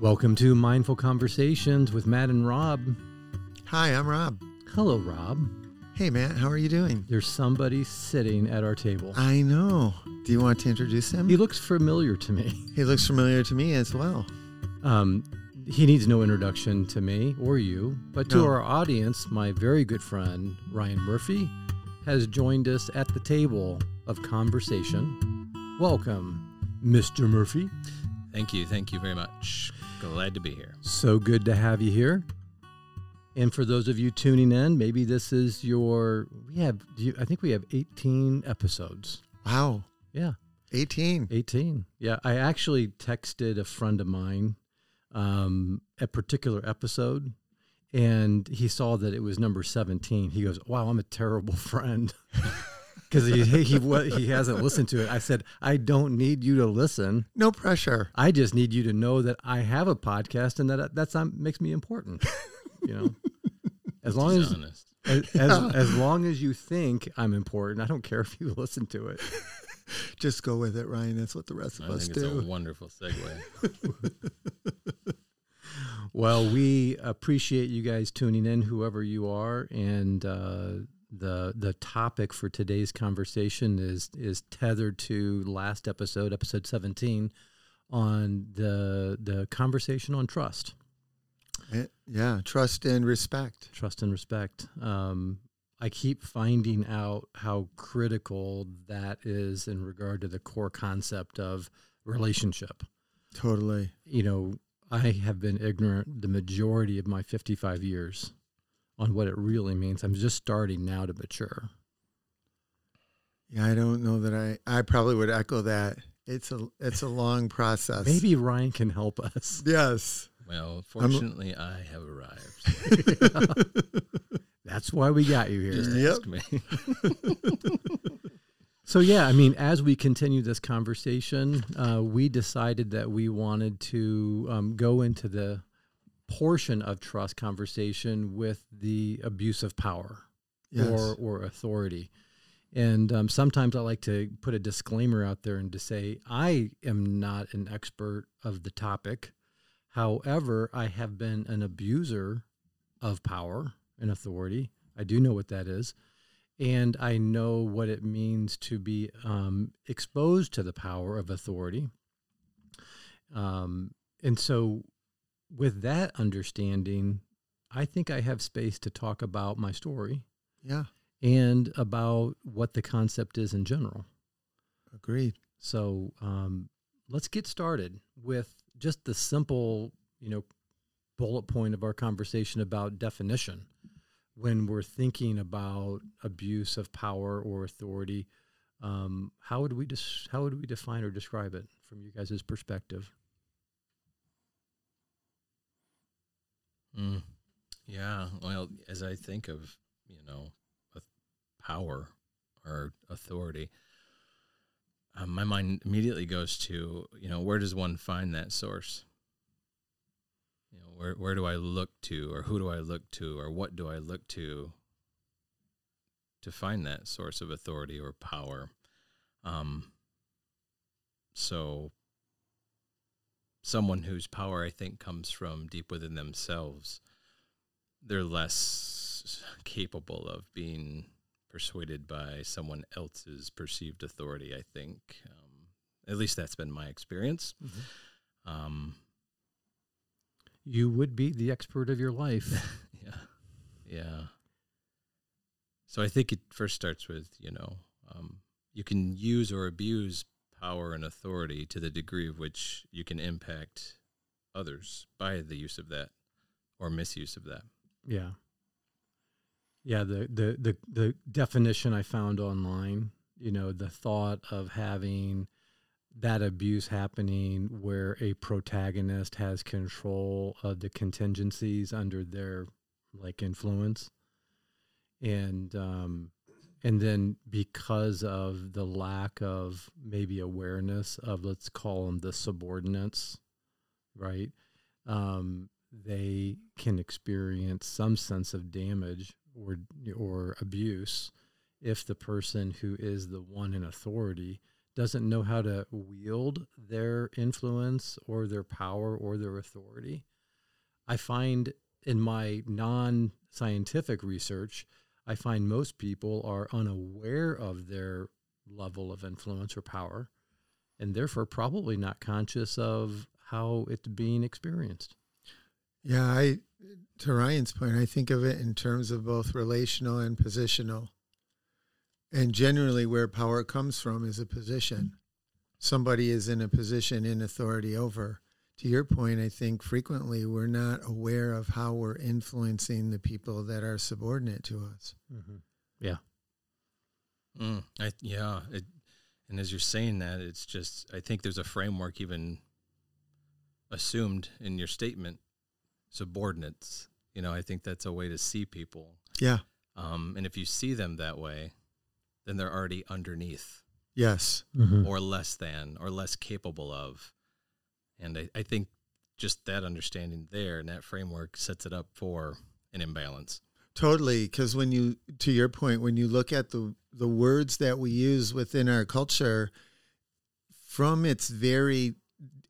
Welcome to Mindful Conversations with Matt and Rob. Hi, I'm Rob. Hello, Rob. Hey, Matt, how are you doing? There's somebody sitting at our table. I know. Do you want to introduce him? He looks familiar to me. He looks familiar to me as well. Um, he needs no introduction to me or you, but to No. our audience, my very good friend Ryan Murphy has joined us at the table of conversation. Welcome, Mr. Murphy. Thank you. Thank you very much. Glad to be here. So good to have you here. And for those of you tuning in, maybe this is your we have do you, I think we have 18 episodes. Wow. Yeah, 18. 18. Yeah, I actually texted a friend of mine um a particular episode and he saw that it was number 17. He goes, "Wow, I'm a terrible friend." Cuz he he he hasn't listened to it. I said, "I don't need you to listen. No pressure. I just need you to know that I have a podcast and that that's um, makes me important." You know. As long as honest. as, as as long as you think I'm important, I don't care if you listen to it. Just go with it, Ryan. That's what the rest of I us think it's do. a wonderful segue. Well, we appreciate you guys tuning in, whoever you are, and uh, the the topic for today's conversation is is tethered to last episode, episode seventeen, on the the conversation on trust, Eh, yeah, trust and respect. trust and respect. Um, I keep finding out how critical that is in regard to the core concept of relationship. Totally. you know, I have been ignorant the majority of my 55 years on what it really means. I'm just starting now to mature. Yeah, I don't know that I I probably would echo that. It's a it's a long process. Maybe Ryan can help us. Yes. Well, fortunately, I have arrived. That's why we got you here. Just Yep. ask me. So, yeah, I mean, as we continue this conversation, uh, we decided that we wanted to um, go into the portion of trust conversation with the abuse of power. Yes. or or authority. And um, sometimes I like to put a disclaimer out there and to say I am not an expert of the topic. However, I have been an abuser of power and authority. I do know what that is, and I know what it means to be um, exposed to the power of authority. Um, and so, with that understanding, I think I have space to talk about my story yeah. and about what the concept is in general. Agreed. So um, let's get started with just the simple, you know, bullet point of our conversation about definition. When we're thinking about abuse of power or authority, um, how would we dis- how would we define or describe it from you guys' perspective? Mm. Yeah. Well, as I think of, you know, power or authority, um, my mind immediately goes to, you know, where does one find that source? You know, where where do I look to, or who do I look to, or what do I look to to find that source of authority or power? Um, so someone whose power I think comes from deep within themselves, they're less capable of being persuaded by someone else's perceived authority. I think, um, at least that's been my experience. Um, You would be the expert of your life. yeah, yeah. So I think it first starts with you know um, you can use or abuse power and authority to the degree of which you can impact others by the use of that or misuse of that. Yeah. Yeah, the, the the the definition I found online, you know, the thought of having that abuse happening where a protagonist has control of the contingencies under their like influence. And um and then because of the lack of maybe awareness of let's call them the subordinates, right? Um, they can experience some sense of damage or or abuse if the person who is the one in authority doesn't know how to wield their influence or their power or their authority. I find in my non scientific research, I find most people are unaware of their level of influence or power and therefore probably not conscious of how it's being experienced. Yeah, I to Ryan's point, I think of it in terms of both relational and positional. And generally where power comes from is a position. Somebody is in a position in authority over. To your point, I think frequently we're not aware of how we're influencing the people that are subordinate to us. Mm-hmm. Yeah. Mm, I, yeah. It, and as you're saying that, it's just, I think there's a framework even assumed in your statement subordinates. You know, I think that's a way to see people. Yeah. Um, and if you see them that way, then they're already underneath Yes. Mm-hmm. or less than or less capable of. And I, I think just that understanding there and that framework sets it up for an imbalance. Totally, because when you, to your point, when you look at the the words that we use within our culture, from its very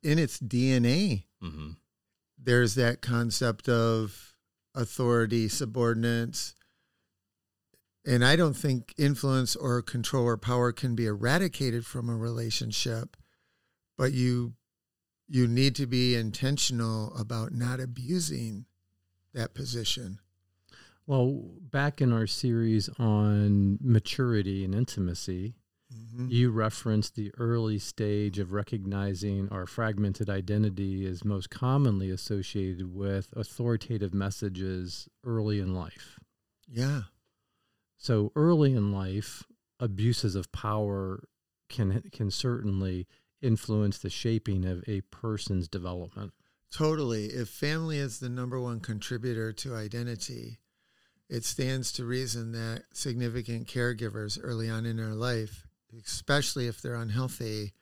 in its DNA, hmm there's that concept of authority, subordinates, and I don't think influence or control or power can be eradicated from a relationship, but you you need to be intentional about not abusing that position. Well, back in our series on maturity and intimacy, Mhm. you referenced the early stage of recognizing our fragmented identity is most commonly associated with authoritative messages early in life. Yeah. So early in life, abuses of power can can certainly influence the shaping of a person's development. Totally. If family is the number one contributor to identity, it stands to reason that significant caregivers early on in our life, especially if they're unhealthy,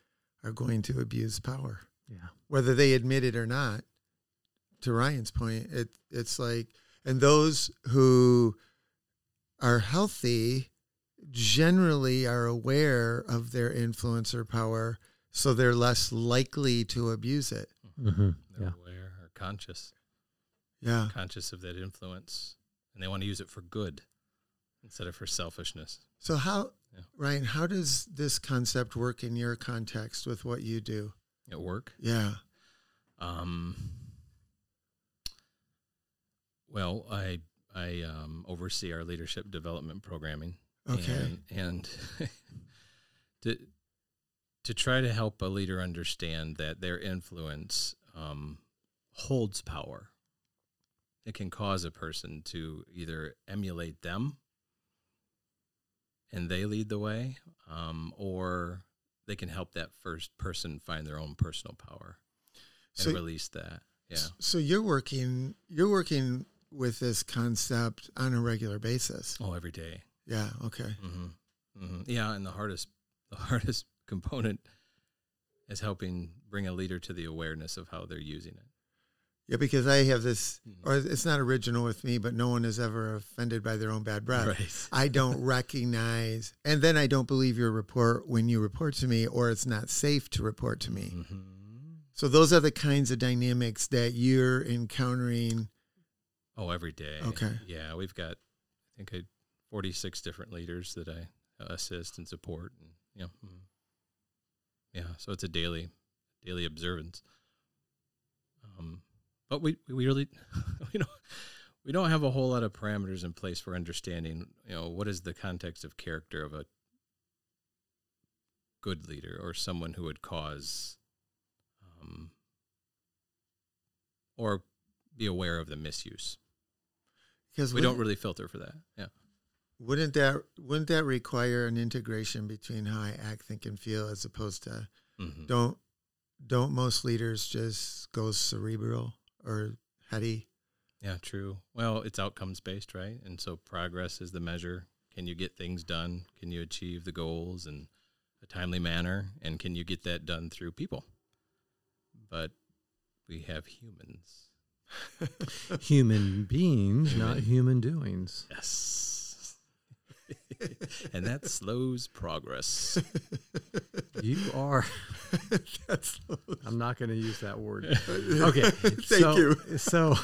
are going to abuse power, Yeah. whether they admit it or not. To Ryan's point, it it's like, and those who are healthy generally are aware of their influence or power, so they're less likely to abuse it. Mm-hmm. They're Yeah. aware or conscious, Yeah. conscious of that influence, and they want to use it for good instead of for selfishness. So how Yeah. Ryan, how does this concept work in your context with what you do? At work, Yeah. Um, well, I I um, oversee our leadership development programming. Okay. And, and to to try to help a leader understand that their influence um, holds power. It can cause a person to either emulate them and they lead the way, um, or they can help that first person find their own personal power and So release that. Yeah. so you're working you're working with this concept on a regular basis. Oh, every day. Yeah, okay. Mm-hmm. Mm-hmm. Yeah, and the hardest, the hardest component is helping bring a leader to the awareness of how they're using it. Yeah, because I have this Mhm. or it's not original with me, but no one is ever offended by their own bad breath. Right. I don't recognize and then I don't believe your report when you report to me or it's not safe to report to me. Mm-hmm. So those are the kinds of dynamics that you're encountering. Oh, every day. Okay. Yeah, we've got, I think, I, 46 different leaders that I assist and support. And, yeah. mhm. Yeah. So it's a daily, daily observance. Um, but we, we really, we don't, we don't have a whole lot of parameters in place for understanding, you know, what is the context of character of a good leader or someone who would cause, um, or be aware of the misuse. Because We don't really filter for that. Yeah. Wouldn't that wouldn't that require an integration between how I act, think, and feel, as opposed to Mm-hmm. don't don't most leaders just go cerebral or heady? Yeah, true. Well, it's outcomes based, right? And so progress is the measure. Can you get things done? Can you achieve the goals in a timely manner? And can you get that done through people? But we have humans. Human beings, not Human. human doings. Yes. and that slows progress. You are. I'm not going to use that word. Okay. Thank so, you. So,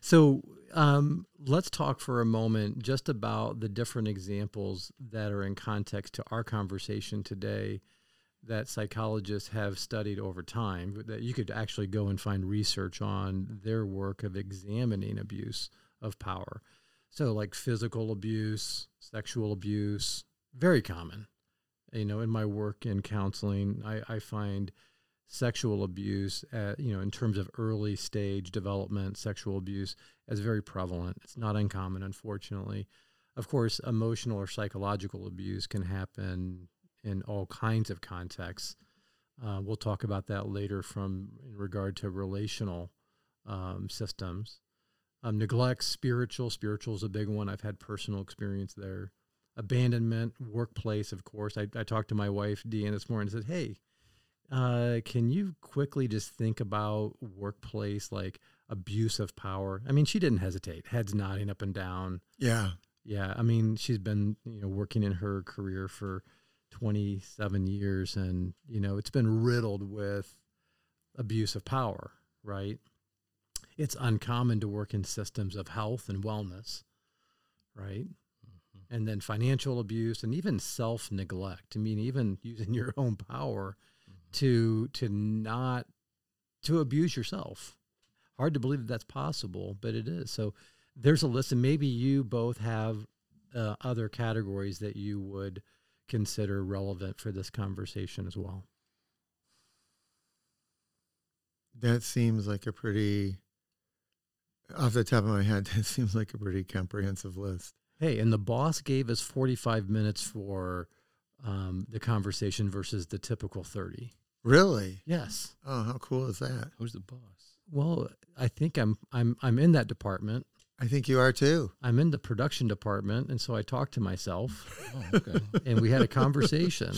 so um, let's talk for a moment just about the different examples that are in context to our conversation today that psychologists have studied over time that you could actually go and find research on their work of examining abuse of power. So, like physical abuse, sexual abuse, very common. You know, in my work in counseling, I, I find sexual abuse, at, you know, in terms of early stage development, sexual abuse as very prevalent. It's not uncommon, unfortunately. Of course, emotional or psychological abuse can happen in all kinds of contexts. Uh, we'll talk about that later from in regard to relational um, systems. Um, neglect, spiritual. Spiritual is a big one. I've had personal experience there. Abandonment, workplace, of course. I, I talked to my wife, Deanne, this morning and said, Hey, uh, can you quickly just think about workplace, like abuse of power? I mean, she didn't hesitate, heads nodding up and down. yeah. Yeah. I mean, she's been, you know, working in her career for 27 years and, you know, it's been riddled with abuse of power, right? It's uncommon to work in systems of health and wellness, right? And then financial abuse and even self neglect. I mean, even using your own power to to not to abuse yourself. Hard to believe that that's possible, but it is. So there's a list, and maybe you both have uh, other categories that you would consider relevant for this conversation as well. That seems like a pretty, off the top of my head, that seems like a pretty comprehensive list. Hey, and the boss gave us 45 minutes for um, the conversation versus the typical 30. Really? Yes. Oh, how cool is that? Who's the boss? Well, I think I'm I'm I'm in that department. I think you are too. I'm in the production department, and so I talked to myself, Oh, okay. and we had a conversation.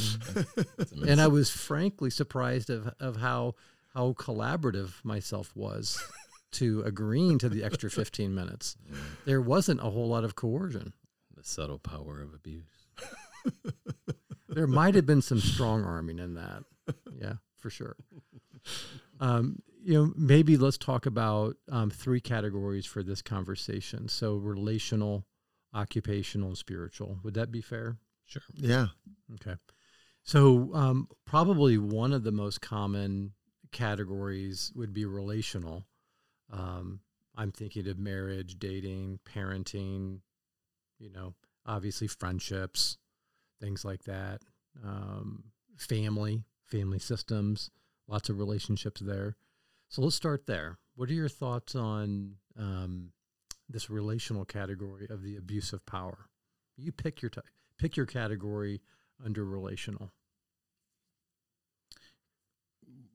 And I was frankly surprised of of how how collaborative myself was to agreeing to the extra 15 minutes. Yeah, There wasn't a whole lot of coercion. the subtle power of abuse. There might have been some strong arming in that. Yeah, for sure. Um, you know, maybe let's talk about um, three categories for this conversation. So, relational, occupational, and spiritual. Would that be fair? Sure. Yeah. Okay. So, um, probably one of the most common categories would be relational. Um, I'm thinking of marriage, dating, parenting, you know, obviously friendships, things like that. Um, family, family systems, lots of relationships there. So let's start there. What are your thoughts on um, this relational category of the abuse of power? You pick your t- pick your category under relational.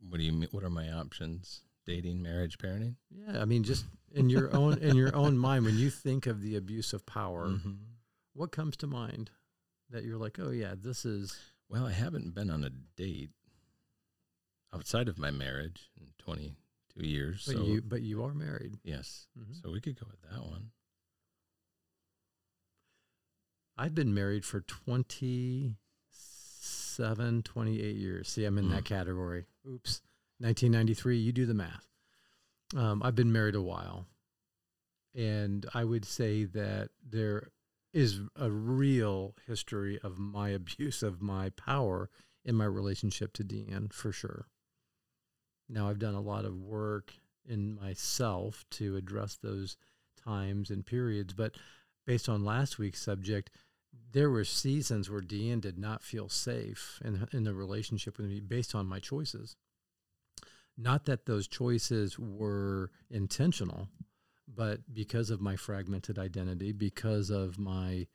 What do you mean? What are my options? Dating, marriage, parenting. Yeah, I mean, just in your own in your own mind, when you think of the abuse of power, Mhm. what comes to mind that you're like, oh yeah, this is Well, I haven't been on a date outside of my marriage in 22 years. but so you but you are married. yes, Mhm. so we could go with that one. I've been married for 27, 28 years. See, I'm in that Mm. category. Oops. 1993, you do the math. Um, I've been married a while. And I would say that there is a real history of my abuse of my power in my relationship to Deanne, for sure. Now, I've done a lot of work in myself to address those times and periods, but based on last week's subject, there were seasons where Deanne did not feel safe in in the relationship with me based on my choices. Not that those choices were intentional, but because of my fragmented identity, because of my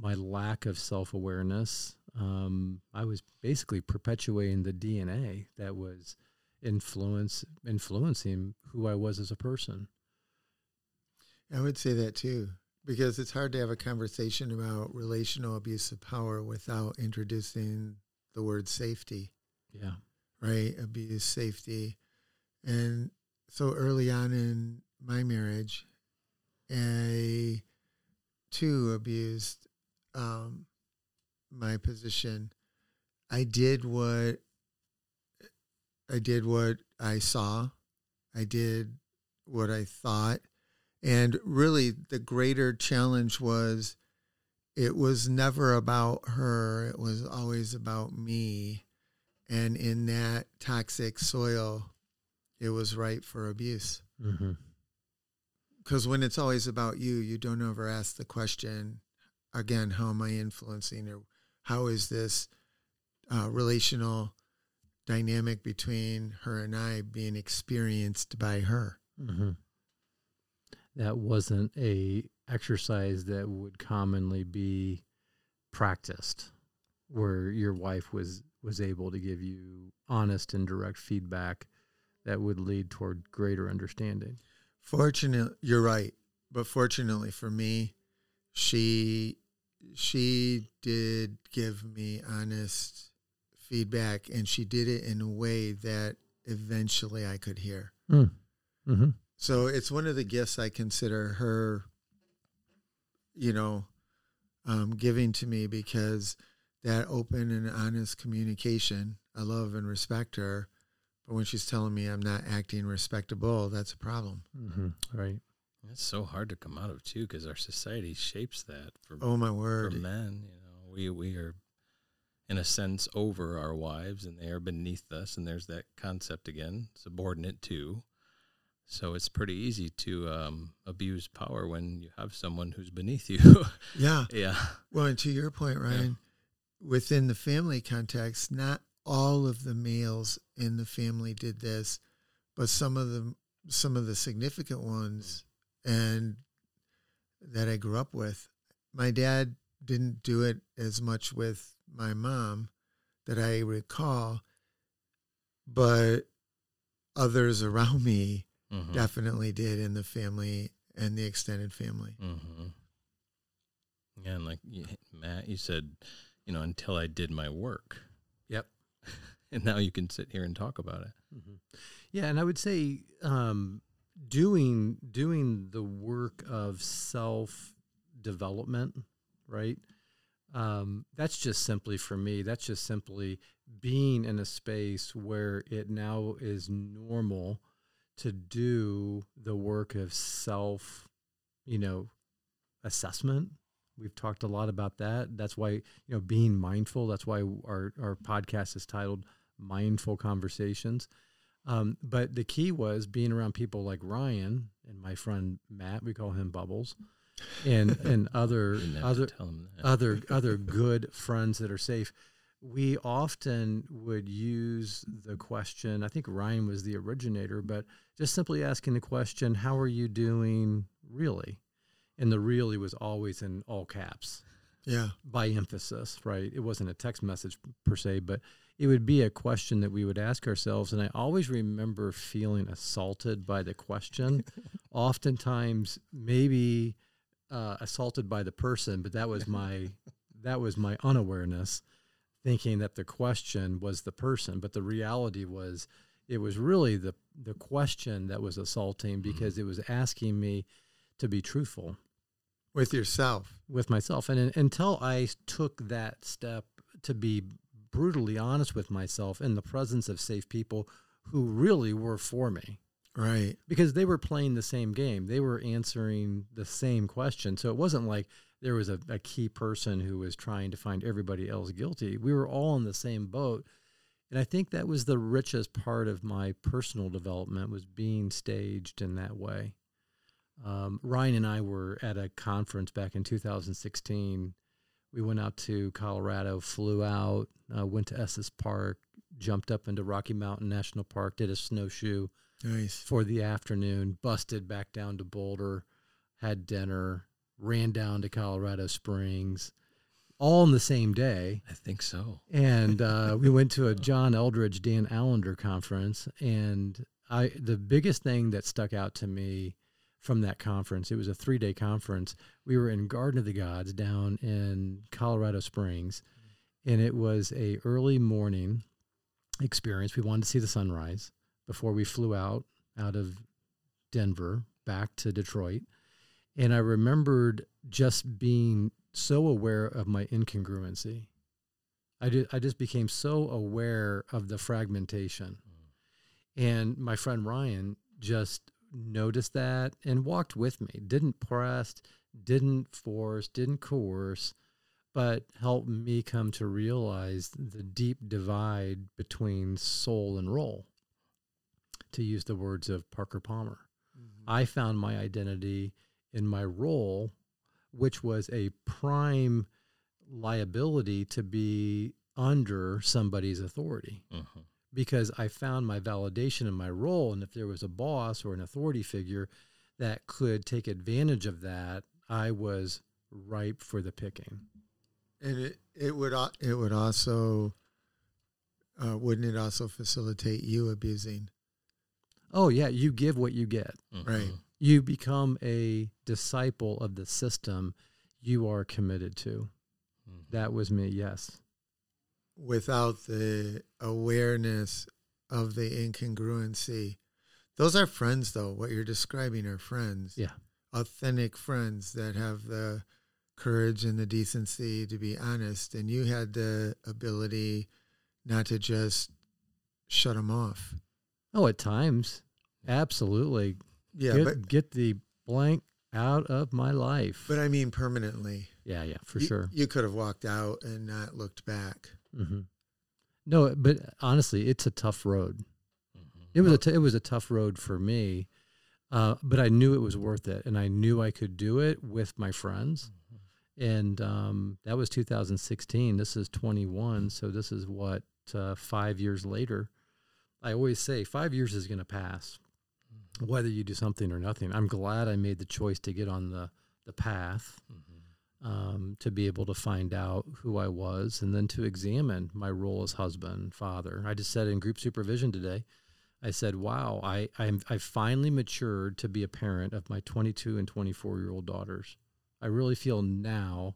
my lack of self awareness, um, I was basically perpetuating the DNA that was influence influencing who I was as a person. I would say that too, because it's hard to have a conversation about relational abuse of power without introducing the word safety, Yeah. Right? Abuse, safety. And so early on in my marriage, I too abused um, my position, I did what I did what I saw. I did what I thought. And really, the greater challenge was it was never about her, it was always about me. And in that toxic soil, it was ripe for abuse. Mm-hmm. Because when it's always about you, you don't ever ask the question, again, how am I influencing or how is this uh, relational dynamic between her and I being experienced by her? Mm-hmm. That wasn't a exercise that would commonly be practiced, where your wife was was able to give you honest and direct feedback that would lead toward greater understanding. Fortunately, you're right, but fortunately for me, she she did give me honest feedback, and she did it in a way that eventually I could hear. Mm. Mm-hmm. So it's one of the gifts I consider her, you know, um, giving to me because that open and honest communication, I love and respect her. But when she's telling me I'm not acting respectable, that's a problem. Mm-hmm. Right. It's so hard to come out of too because our society shapes that for Oh my word! for men. You know, we we are in a sense over our wives and they are beneath us, and there's that concept again, subordinate to. So it's pretty easy to um, abuse power when you have someone who's beneath you. Yeah. yeah. Well, and to your point, Ryan, within the family context, not all of the males in the family did this, but some of the some of the significant ones and that I grew up with. My dad didn't do it as much with my mom that I recall, but others around me Mm-hmm. definitely did in the family and the extended family. Mm-hmm. Yeah, and like Matt, you said, you know, until I did my work. Yep. and now you can sit here and talk about it. Mm-hmm. Yeah, and I would say um, doing doing the work of self development, right? Um, that's just simply for me. That's just simply being in a space where it now is normal to do the work of self, you know, assessment. We've talked a lot about that. That's why, you know, being mindful, that's why our, our podcast is titled Mindful Conversations. Um, but the key was being around people like Ryan and my friend Matt, we call him Bubbles, and and other You didn't have to other tell them that. other other good friends that are safe. We often would use the question. I think Ryan was the originator, but just simply asking the question, "How are you doing, really?" And the "really" was always in all caps Yeah. by emphasis, right? It wasn't a text message per se, but it would be a question that we would ask ourselves. And I always remember feeling assaulted by the question. Oftentimes, maybe uh, assaulted by the person, but that was my that was my unawareness, thinking that the question was the person, but the reality was it was really the the question that was assaulting because it was asking me to be truthful With yourself. with myself. And un- until I took that step to be brutally honest with myself in the presence of safe people who really were for me, Right. because they were playing the same game, they were answering the same question. So it wasn't like there was a, a key person who was trying to find everybody else guilty. We were all in the same boat. And I think that was the richest part of my personal development was being staged in that way. Um, Ryan and I were at a conference back in 2016. We went out to Colorado, flew out, uh, went to Estes Park, jumped up into Rocky Mountain National Park, did a snowshoe Nice. for the afternoon, busted back down to Boulder, had dinner, ran down to Colorado Springs, all in the same day I think so. and uh, we went to a John Eldredge Dan Allender conference, and I the biggest thing that stuck out to me from that conference, it was a three day conference. We were in Garden of the Gods down in Colorado Springs, and it was a early morning experience. We wanted to see the sunrise before we flew out out of Denver back to Detroit. And I remembered just being so aware of my incongruency. I did, I just became so aware of the fragmentation. Mm. And my friend Ryan just noticed that and walked with me. Didn't press, didn't force, didn't coerce, but helped me come to realize the deep divide between soul and role. To use the words of Parker Palmer, I found my identity in my role, which was a prime liability to be under somebody's authority Mhm. Because I found my validation in my role. And if there was a boss or an authority figure that could take advantage of that, I was ripe for the picking. And it, it would it would also uh, wouldn't it also facilitate you abusing? Oh, yeah, you give what you get. Right. Mhm. You become a disciple of the system you are committed to. Mhm. That was me, yes. Without the awareness of the incongruency. Those are friends, though. What you're describing are friends. Yeah. Authentic friends that have the courage and the decency to be honest. And you had the ability not to just shut them off. Oh, at times. Absolutely. Yeah. get, but, get the blank out of my life. but I mean, permanently. yeah, yeah, for You- sure. You could have walked out and not looked back. Hmm No, but honestly, it's a tough road. Mhm. It was a t- it was a tough road for me, uh, but I knew it was worth it, and I knew I could do it with my friends. And um, that was 2016. This is 21, so this is what uh, five years later. I always say five years is going to pass, whether you do something or nothing. I'm glad I made the choice to get on the the path Mhm. Um, to be able to find out who I was and then to examine my role as husband, father. I just said in group supervision today, I said, wow, I, I'm, I finally matured to be a parent of my 22 and 24 year old daughters. I really feel now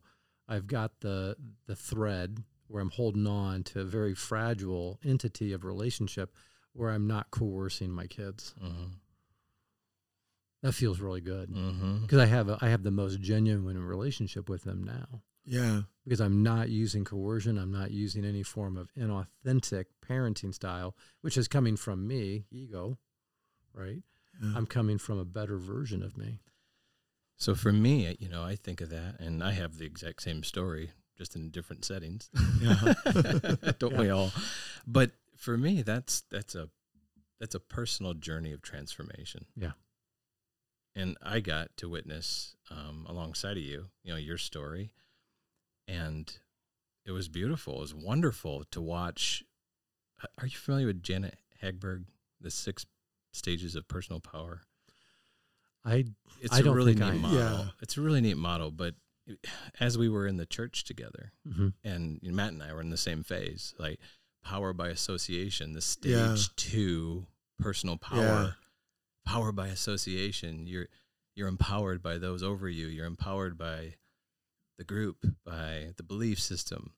I've got the, the thread where I'm holding on to a very fragile entity of relationship where I'm not coercing my kids. Mhm. That feels really good mm-hmm. because I have a, I have the most genuine relationship with them now. Yeah. because I'm not using coercion. I'm not using any form of inauthentic parenting style, which is coming from me, ego, right? yeah. I'm coming from a better version of me. So for me, you know, I think of that, and I have the exact same story, just in different settings. Yeah. Don't we all? But for me, that's that's a that's a personal journey of transformation. Yeah. And I got to witness um, alongside of you, you know, your story, and it was beautiful. It was wonderful to watch. Are you familiar with Janet Hagberg, the six stages of personal power? I It's I a don't really neat I- model. Yeah. It's a really neat model. But as we were in the church together, mhm. and Matt and I were in the same phase, like power by association, the stage Yeah. two personal power. Power by association. You're you're empowered by those over you. You're empowered by the group, by the belief system,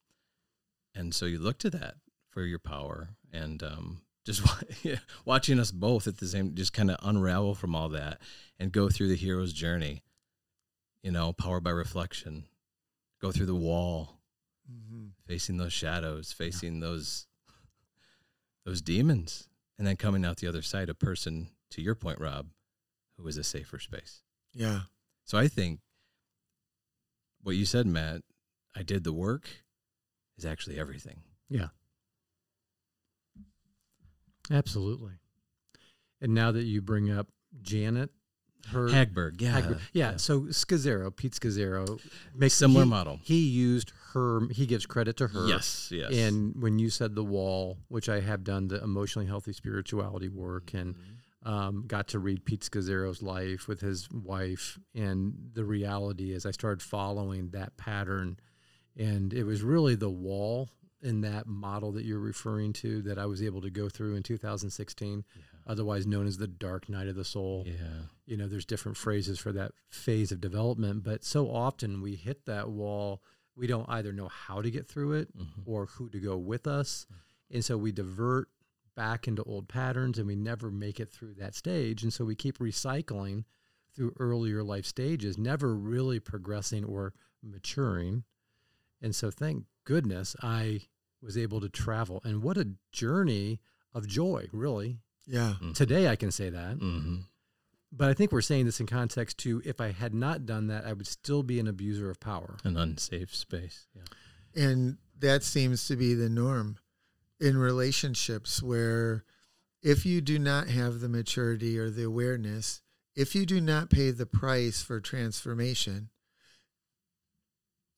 and so you look to that for your power. And um, just watching us both at the same, just kind of unravel from all that and go through the hero's journey. You know, power by reflection. Go through the wall Mhm. facing those shadows, facing those those demons, and then coming out the other side, a person, to your point, Rob, who is a safer space. Yeah. So I think what you said, Matt, I did the work, is actually everything. Yeah. Absolutely. And now that you bring up Janet, her Hagberg, yeah, Hagberg- yeah, So Scazzero, Pete Scazzero, makes similar he, model. He used her. He gives credit to her. Yes, yes. And when you said the wall, which I have done the emotionally healthy spirituality work and Mm-hmm. Um, got to read Pete Scazzero's life with his wife. And the reality is, I started following that pattern. And it was really the wall in that model that you're referring to that I was able to go through in 2016, otherwise known as the dark night of the soul. yeah, You know, there's different phrases for that phase of development, but so often we hit that wall, we don't either know how to get through it Mhm. or who to go with us. And so we divert back into old patterns and we never make it through that stage. And so we keep recycling through earlier life stages, never really progressing or maturing. And so thank goodness I was able to travel. And what a journey of joy, really. Yeah. Mhm. Today I can say that. hmm But I think we're saying this in context to if I had not done that, I would still be an abuser of power. An unsafe space. Yeah. And that seems to be the norm in relationships where if you do not have the maturity or the awareness, if you do not pay the price for transformation,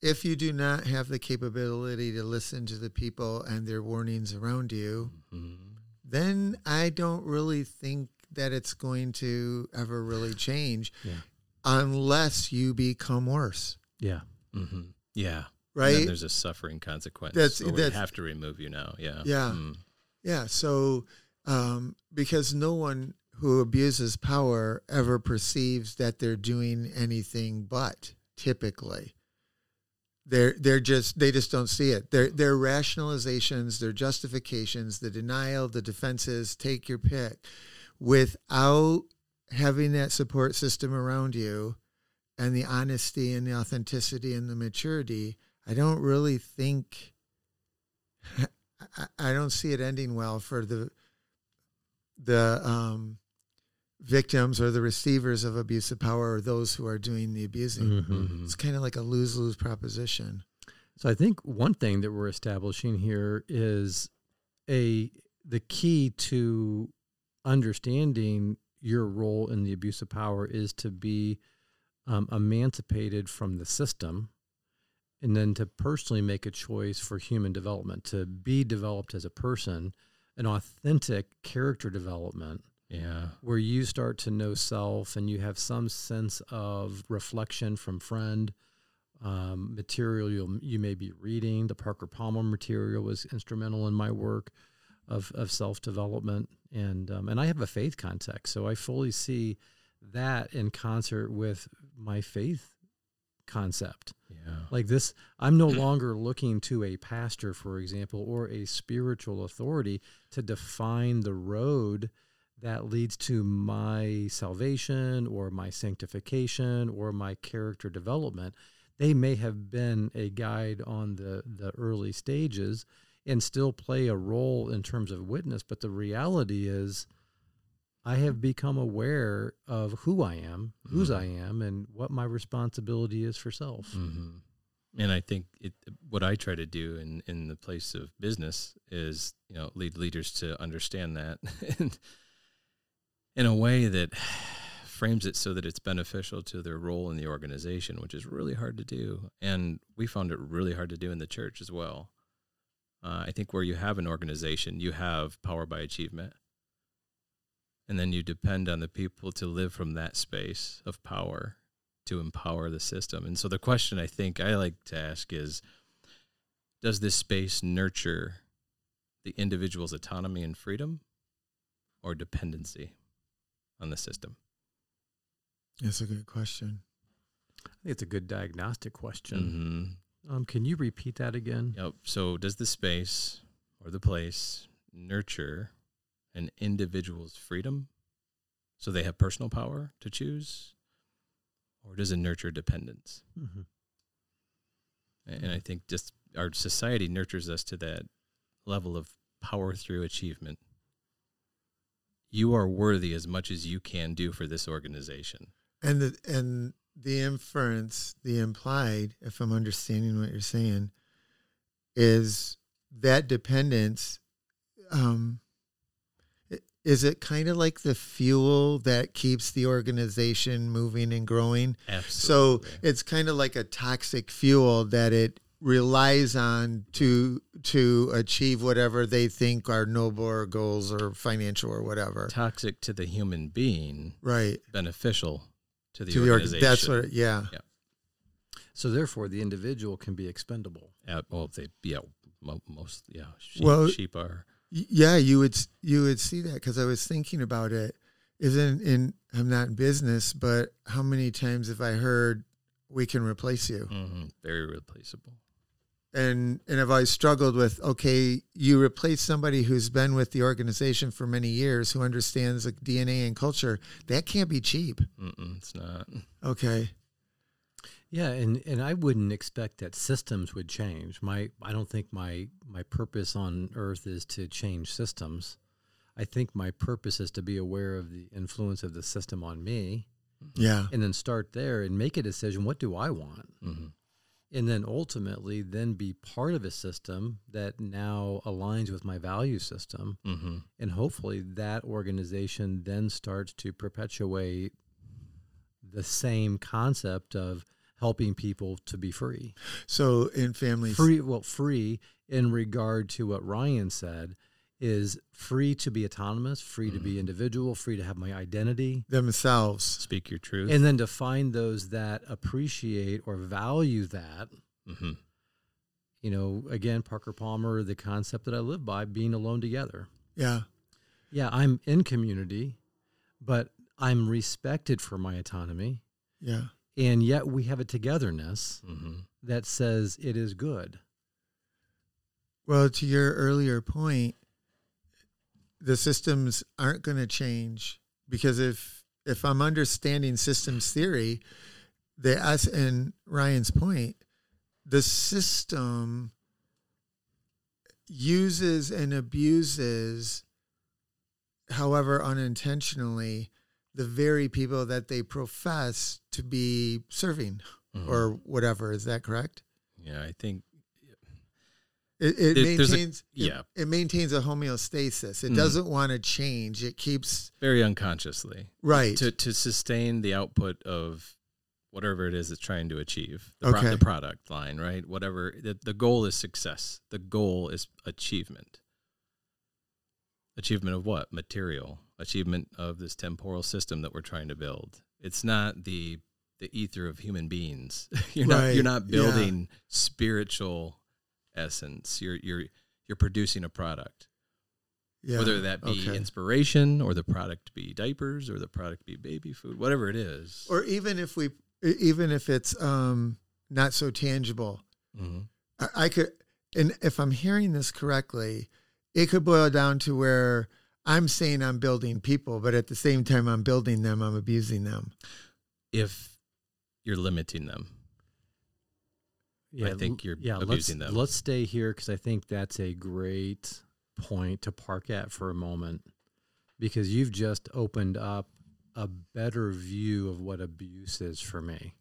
if you do not have the capability to listen to the people and their warnings around you, Mhm. then I don't really think that it's going to ever really change Yeah. unless you become worse, Yeah. Mhm. Yeah. And right? there's a suffering consequence. That's- or we have to remove you now. Yeah. Yeah. Mm. Yeah. So, um, because no one who abuses power ever perceives that they're doing anything but typically. They're they're just they just don't see it. Their their rationalizations, their justifications, the denial, the defenses, take your pick, without having that support system around you and the honesty and the authenticity and the maturity, I don't really think I, I don't see it ending well for the the um, victims or the receivers of abuse of power or those who are doing the abusing. Mhm. Mhm. It's kind of like a lose lose proposition. So I think one thing that we're establishing here is a the key to understanding your role in the abuse of power is to be um, emancipated from the system and then to personally make a choice for human development to be developed as a person an authentic character development Yeah. where you start to know self and you have some sense of reflection from friend um, material you'll, you may be reading. The Parker Palmer material was instrumental in my work of, of self development, and um, and I have a faith context, so I fully see that in concert with my faith concept. Yeah. Like this, I'm no longer looking to a pastor, for example, or a spiritual authority to define the road that leads to my salvation or my sanctification or my character development. They may have been a guide on the, the early stages and still play a role in terms of witness, but the reality is I have become aware of who I am, whose Mhm. I am, and what my responsibility is for self. hmm And I think it, what I try to do in, in the place of business is, you know, lead leaders to understand that and in a way that frames it so that it's beneficial to their role in the organization, which is really hard to do. And we found it really hard to do in the church as well. Uh, I think where you have an organization, you have power by achievement. And then you depend on the people to live from that space of power to empower the system. And so the question I think I like to ask is Does this space nurture the individual's autonomy and freedom or dependency on the system? That's a good question. I think it's a good diagnostic question. hmm Um, can you repeat that again? Yep. So does the space or the place nurture an individual's freedom so they have personal power to choose? Or does it nurture dependence? Mm-hmm. And I think just our society nurtures us to that level of power through achievement. You are worthy as much as you can do for this organization. And the and the inference, the implied, if I'm understanding what you're saying, is that dependence. Um, is it kind of like the fuel that keeps the organization moving and growing? Absolutely. So it's kind of like a toxic fuel that it relies on to to achieve whatever they think are nobler goals or financial or whatever. toxic to the human being, Right. beneficial to the to the org- organization. that's what. Yeah. So therefore, the individual can be expendable. Yeah, well, they yeah, most yeah, sheep, Well- sheep are. Yeah, you would you would see that because I was thinking about it. Isn't in I'm not in business, but how many times have I heard we can replace you? mhm, very replaceable. And and I've always struggled with okay, you replace somebody who's been with the organization for many years, who understands the DNA and culture. That can't be cheap. Mm-mm, it's not. Okay, Yeah, and, and I wouldn't expect that systems would change. My I don't think my my purpose on earth is to change systems. I think my purpose is to be aware of the influence of the system on me Yeah. and then start there and make a decision what do I want? Mhm. And then ultimately then be part of a system that now aligns with my value system Mhm. and hopefully that organization then starts to perpetuate the same concept of helping people to be free So in families, free well free in regard to what ryan said is free to be autonomous free to be individual free to have my identity themselves. Speak your truth. and then to find those that appreciate or value that hmm you know again parker palmer the concept that i live by being alone together Yeah. yeah, I'm in community, but I'm respected for my autonomy. Yeah. And yet we have a togetherness hmm that says it is good. Well, to your earlier point, the systems aren't going to change because if if I'm understanding systems theory, the us and Ryan's point, the system uses and abuses, however unintentionally, the very people that they profess to be serving Mhm. or whatever. Is that correct? yeah, I think It, it There- there's a- maintains it- yeah. it, maintains a homeostasis. It Mhm. doesn't want to change. It keeps very unconsciously right. to to sustain the output of whatever it is it's trying to achieve. The, pro- Okay. the product line, right? Whatever the, the goal is success. The goal is achievement. Achievement of what? Material. Achievement of this temporal system that we're trying to build. It's not the the ether of human beings. you're not you're not yeah. building spiritual essence. You're you're you're producing a product. yeah. whether that be okay. inspiration or the product be diapers or the product be baby food, whatever it is. or even if we even if it's um not so tangible. Mhm. I, I could and if I'm hearing this correctly, it could boil down to where I'm saying I'm building people, but at the same time I'm building them, I'm abusing them. if you're limiting them, Yeah, I think you're abusing let's, them. Let's stay here because I think that's a great point to park at for a moment because you've just opened up a better view of what abuse is for me.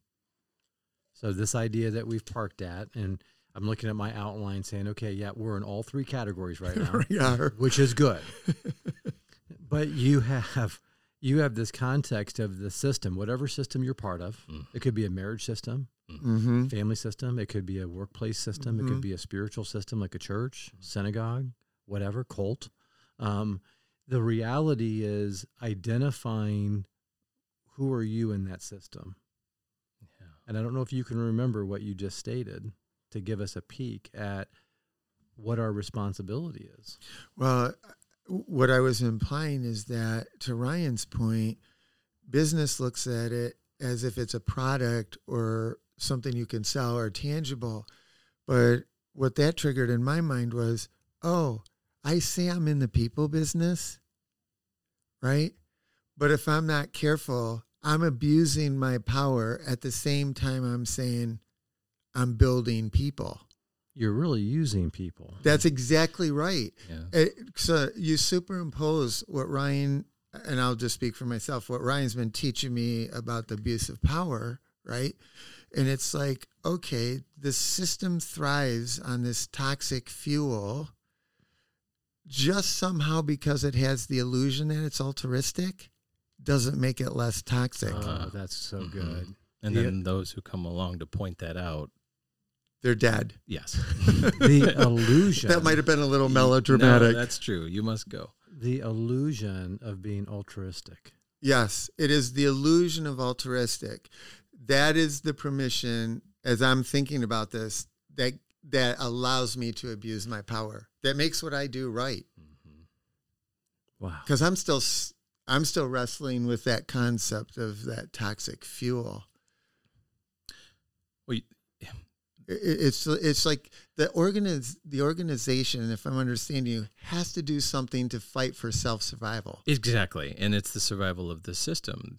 So this idea that we've parked at, and I'm looking at my outline saying, okay, yeah, we're in all three categories right now. yeah. which is good. but you have you have this context of the system, whatever system you're part of. Mm. It could be a marriage system, Mm-hmm. family system. It could be a workplace system. It Mhm. could be a spiritual system like a church, synagogue, whatever, cult. Um, the reality is identifying who are you in that system. Yeah. And I don't know if you can remember what you just stated to give us a peek at what our responsibility is. Well, what I was implying is that, to Ryan's point, business looks at it as if it's a product or something you can sell or tangible. But what that triggered in my mind was, oh, I say I'm in the people business, right? But if I'm not careful, I'm abusing my power at the same time I'm saying I'm building people. You're really using people. That's exactly right. Yeah. It, so you superimpose what Ryan and I'll just speak for myself. What Ryan's been teaching me about the abuse of power, right? And it's like, okay, the system thrives on this toxic fuel just somehow because it has the illusion that it's altruistic doesn't make it less toxic. Oh, that's so Mhm. good. And Yeah. then those who come along to point that out, They're dead. yes. The illusion. That might have been a little No, melodramatic. that's true. You must go. the illusion of being altruistic. Yes, it is the illusion of altruistic. That is the permission as I'm thinking about this that that allows me to abuse my power. That makes what I do right Mhm. Wow. cuz I'm still I'm still wrestling with that concept of that toxic fuel. Well, you- I- I- It's it's like the organiz, the organization if I'm understanding you has to do something to fight for self-survival. exactly. And it's the survival of the system.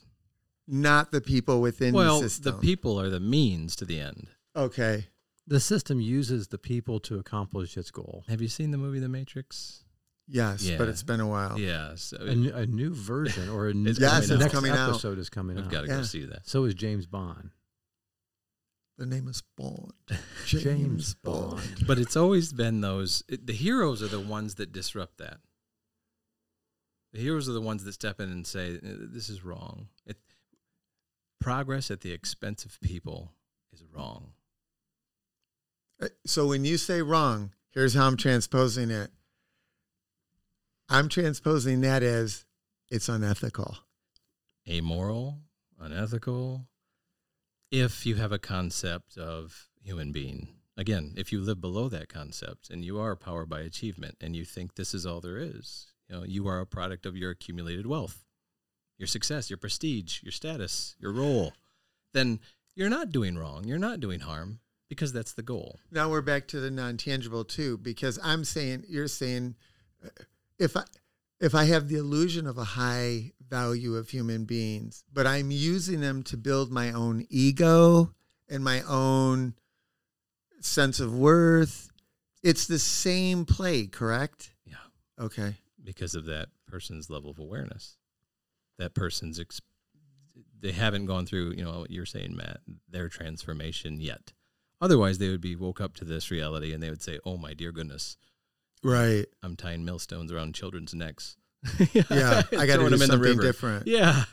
not the people within well, the system. the people are the means to the end. Okay. The system uses the people to accomplish its goal. Have you seen the movie The Matrix? Yes, Yeah. but it's been a while. Yeah, so A, n- a new version or a new Yes, coming next coming out. episode is coming we've out. got to Yeah. go see that. So is James Bond. The name is Bond. James, James Bond. Bond. But it's always been those. It, the heroes are the ones that disrupt that. The heroes are the ones that step in and say, "Uh, "This is wrong." It, progress at the expense of people is wrong. Uh, So when you say wrong, here's how I'm transposing it. I'm transposing that as it's unethical. amoral, unethical, if you have a concept of human being. Again, if you live below that concept and you are powered by achievement and you think this is all there is, you know, you are a product of your accumulated wealth, your success, your prestige, your status, your role, then you're not doing wrong. You're not doing harm because that's the goal. Now we're back to the non-tangible too, because I'm saying you're saying if I if I have the illusion of a high value of human beings, but I'm using them to build my own ego and my own sense of worth, it's the same play, correct? Yeah. Okay. because of that person's level of awareness. That person's ex- they haven't gone through, you know, what you're saying, Matt, their transformation yet. Otherwise, they would be woke up to this reality and they would say, "Oh my dear goodness, Right. I'm tying millstones around children's necks." Yeah. I got to do them in the something different. Yeah,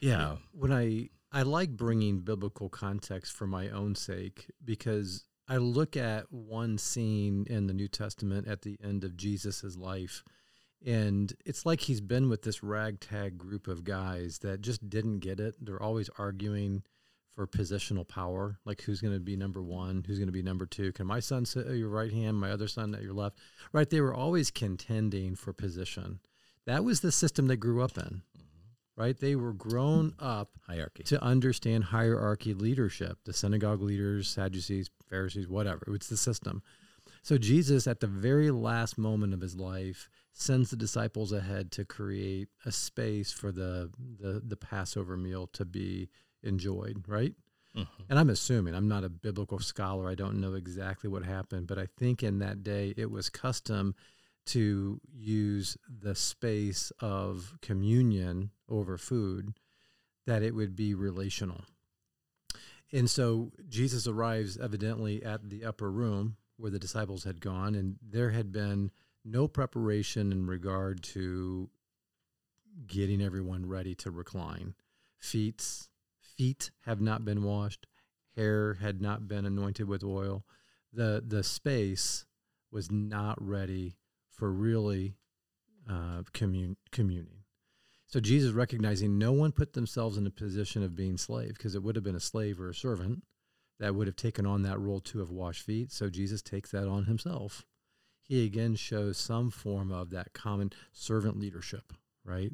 yeah, when I I like bringing biblical context for my own sake because I look at one scene in the New Testament at the end of Jesus's life and it's like he's been with this ragtag group of guys that just didn't get it. They're always arguing for positional power, like who's going to be number 1, who's going to be number 2. Can my son sit at your right hand, my other son at your left? Right, they were always contending for position. That was the system they grew up in. Mm-hmm. Right? They were grown up hierarchy. to understand hierarchy leadership, the synagogue leaders, Sadducees, Pharisees, whatever. It's the system. So Jesus, at the very last moment of his life, sends the disciples ahead to create a space for the the, the Passover meal to be enjoyed, right? Mhm. And I'm assuming I'm not a biblical scholar. I don't know exactly what happened, but I think in that day it was custom to use the space of communion over food that it would be relational. And so Jesus arrives evidently at the upper room where the disciples had gone, and there had been no preparation in regard to getting everyone ready to recline. Feet, feet have not been washed, hair had not been anointed with oil. The the space was not ready for really uh, commun- communing. So Jesus recognizing no one put themselves in a position of being slave because it would have been a slave or a servant that would have taken on that role to have washed feet. So Jesus takes that on himself. He again shows some form of that common servant leadership, right?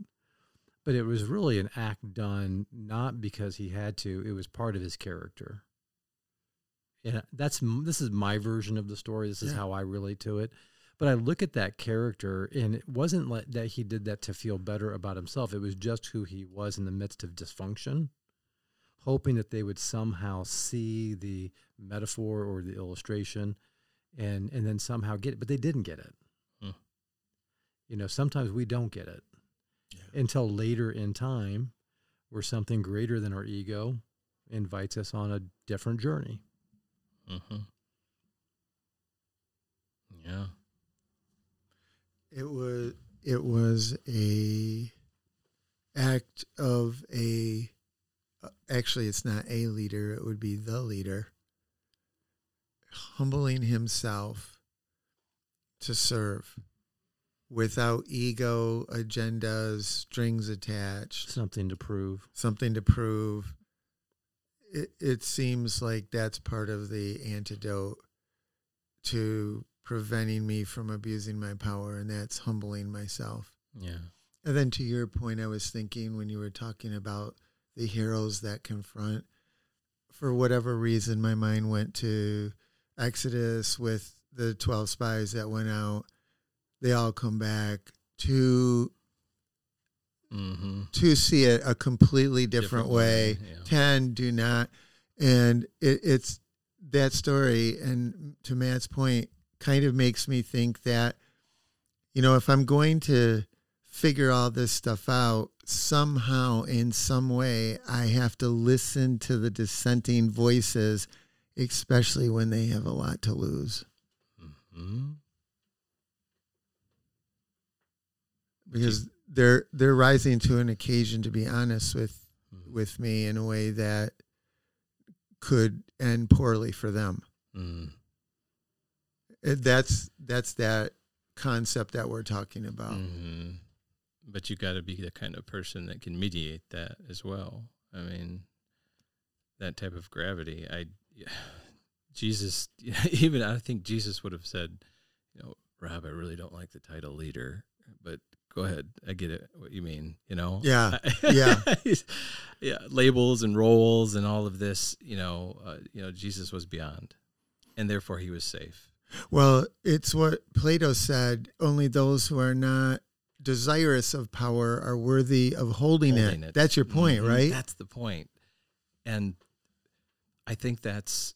But it was really an act done not because he had to; it was part of his character. And that's this is my version of the story. This is Yeah. how I relate to it. But I look at that character, and it wasn't like that he did that to feel better about himself. It was just who he was in the midst of dysfunction, hoping that they would somehow see the metaphor or the illustration, and and then somehow get it. But they didn't get it. Hmm. You know, sometimes we don't get it until later in time, where something greater than our ego invites us on a different journey. Mm-hmm. Yeah. It was it was a act of a uh, actually it's not a leader it would be the leader humbling himself to serve without ego agendas strings attached Something to prove. something to prove it, it seems like that's part of the antidote to preventing me from abusing my power and that's humbling myself Yeah. and then to your point i was thinking when you were talking about the heroes that confront for whatever reason my mind went to exodus with the 12 spies that went out they all come back to Mm-hmm. Two see it a completely different, Different way. way, yeah. Ten do not, and it, it's that story. And to Matt's point, kind of makes me think that, you know, if I'm going to figure all this stuff out somehow in some way, I have to listen to the dissenting voices, especially when they have a lot to lose. hmm because they're they're rising to an occasion to be honest with Mm-hmm. with me in a way that could end poorly for them. Mm. That's that's that concept that we're talking about. hmm But you got to be the kind of person that can mediate that as well. I mean, that type of gravity. I, Jesus, even I think Jesus would have said, you know, Rob, I really don't like the title leader, go ahead. I get it. What you mean, you know? Yeah, yeah. yeah. Labels and roles and all of this, you know, uh, you know, Jesus was beyond, and therefore he was safe. Well, it's what Plato said. Only those who are not desirous of power are worthy of holding, holding it. it. That's your point, Mhm. right? That's the point. And I think that's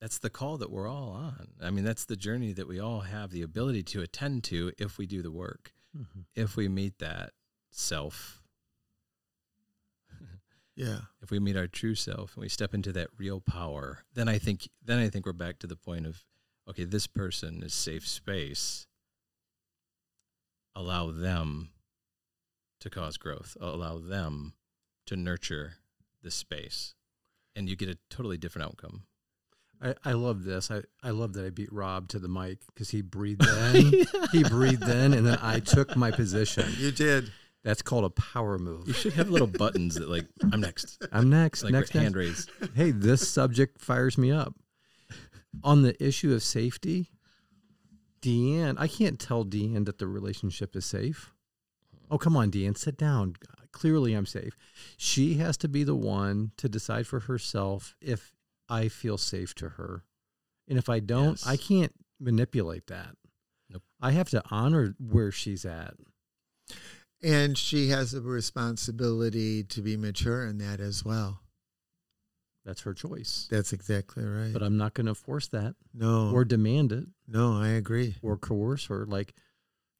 that's the call that we're all on. I mean, that's the journey that we all have the ability to attend to if we do the work. Mhm. If we meet that self, yeah. if we meet our true self and we step into that real power, then I think then I think we're back to the point of okay, this person is safe space. Allow them to cause growth. Allow them to nurture this space. And you get a totally different outcome. I, I love this. I, I love that I beat Rob to the mic because he breathed in. he breathed in, and then I took my position. You did. That's called a power move. You should have little buttons that like I'm next. I'm next. Like next, hand next. raise. Hey, this subject fires me up. On the issue of safety, Deanne, I can't tell Deanne that the relationship is safe. Oh, come on, Deanne, sit down. Clearly, I'm safe. She has to be the one to decide for herself if I feel safe to her. And if I don't, I can't manipulate that. Nope. I have to honor where she's at. And she has a responsibility to be mature in that as well. That's her choice. That's exactly right. But I'm not going to force that no, or demand it. no, I agree. or coerce her. Like,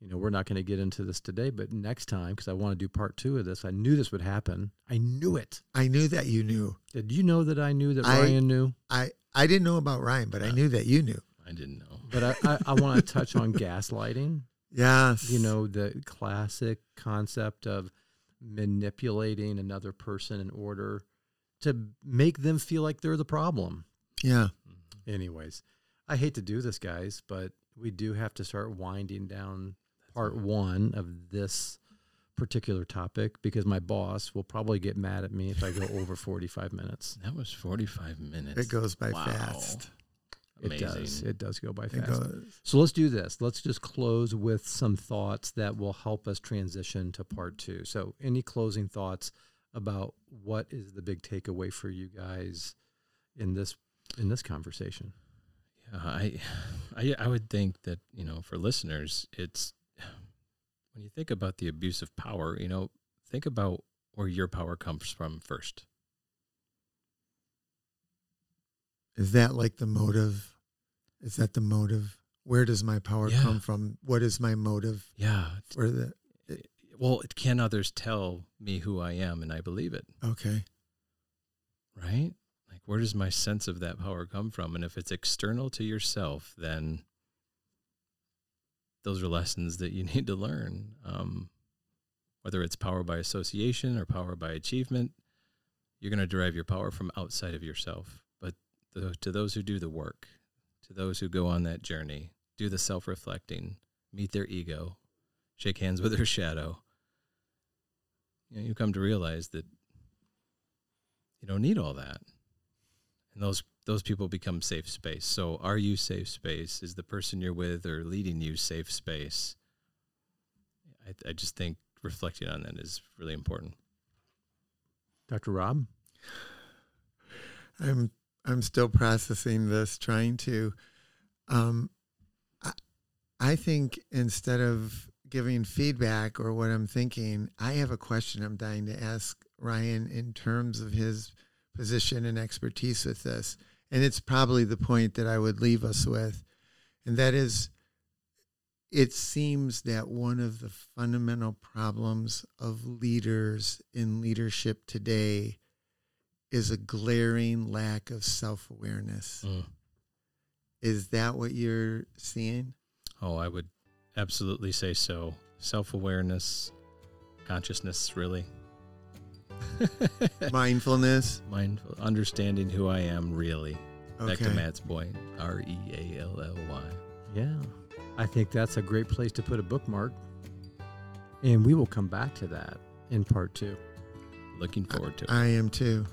you know, we're not going to get into this today, but next time, because I want to do part two of this, I knew this would happen. I knew it. I knew that you knew. Uh, Did you know that I knew that I- Ryan knew? I I didn't know about Ryan, but I knew that you knew. I didn't know. But I, I, I want to touch on gaslighting. Yes. You know, the classic concept of manipulating another person in order to make them feel like they're the problem. Yeah. Mm-hmm. Anyways, I hate to do this, guys, but we do have to start winding down part one of this particular topic because my boss will probably get mad at me if I go over 45 minutes. That was 45 minutes. It goes by Wow. fast. Amazing. It does. It does go by fast. So let's do this. Let's just close with some thoughts that will help us transition to part two. So, any closing thoughts about what is the big takeaway for you guys in this in this conversation? Yeah, I, I, I would think that you know, for listeners, it's when you think about the abuse of power, you know, think about where your power comes from first. Is that like the motive? Is that the motive? Where does my power Yeah. come from? What is my motive Yeah. for the? Well, it can others tell me who I am, and I believe it, Okay. right? Like, where does my sense of that power come from? And if it's external to yourself, then those are lessons that you need to learn. Um, whether it's power by association or power by achievement, you're going to derive your power from outside of yourself. But the, to those who do the work, to those who go on that journey, do the self reflecting, meet their ego, shake hands with their shadow, you, know, you come to realize that you don't need all that. And those those people become safe space. So are you safe space? Is the person you're with or leading you safe space? I, I just think reflecting on that is really important. Dr. Rob? I'm I'm still processing this, trying to. Um, I, I think instead of giving feedback or what I'm thinking, I have a question I'm dying to ask Ryan in terms of his position and expertise with this. And it's probably the point that I would leave us with. And that is it seems that one of the fundamental problems of leaders in leadership today is a glaring lack of self awareness. Mm. Is that what you're seeing? Oh, I would absolutely say so. Self awareness, consciousness, really. Mindfulness. Mindful, understanding who I am really. Back to Matt's point. R E A L L Y. Yeah. I think that's a great place to put a bookmark. And we will come back to that in part two. Looking forward to it. I am too.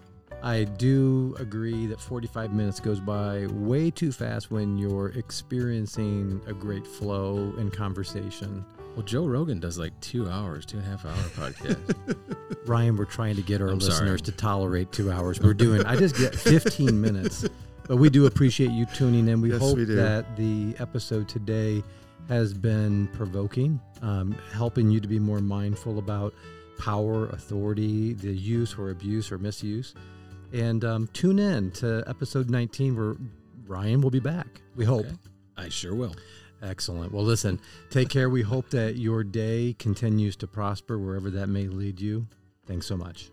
I do agree that 45 minutes goes by way too fast when you're experiencing a great flow in conversation. Well, Joe Rogan does like two hours, two and a half hour podcast. Ryan, we're trying to get our I'm listeners sorry. to tolerate two hours. We're doing, I just get 15 minutes. But we do appreciate you tuning in. We Yes, hope we do. that the episode today has been provoking, um, helping you to be more mindful about power, authority, the use or abuse or misuse. And um, tune in to episode 19 where Ryan will be back. We hope. Okay. I sure will. Excellent. Well, listen, take care. We hope that your day continues to prosper wherever that may lead you. Thanks so much.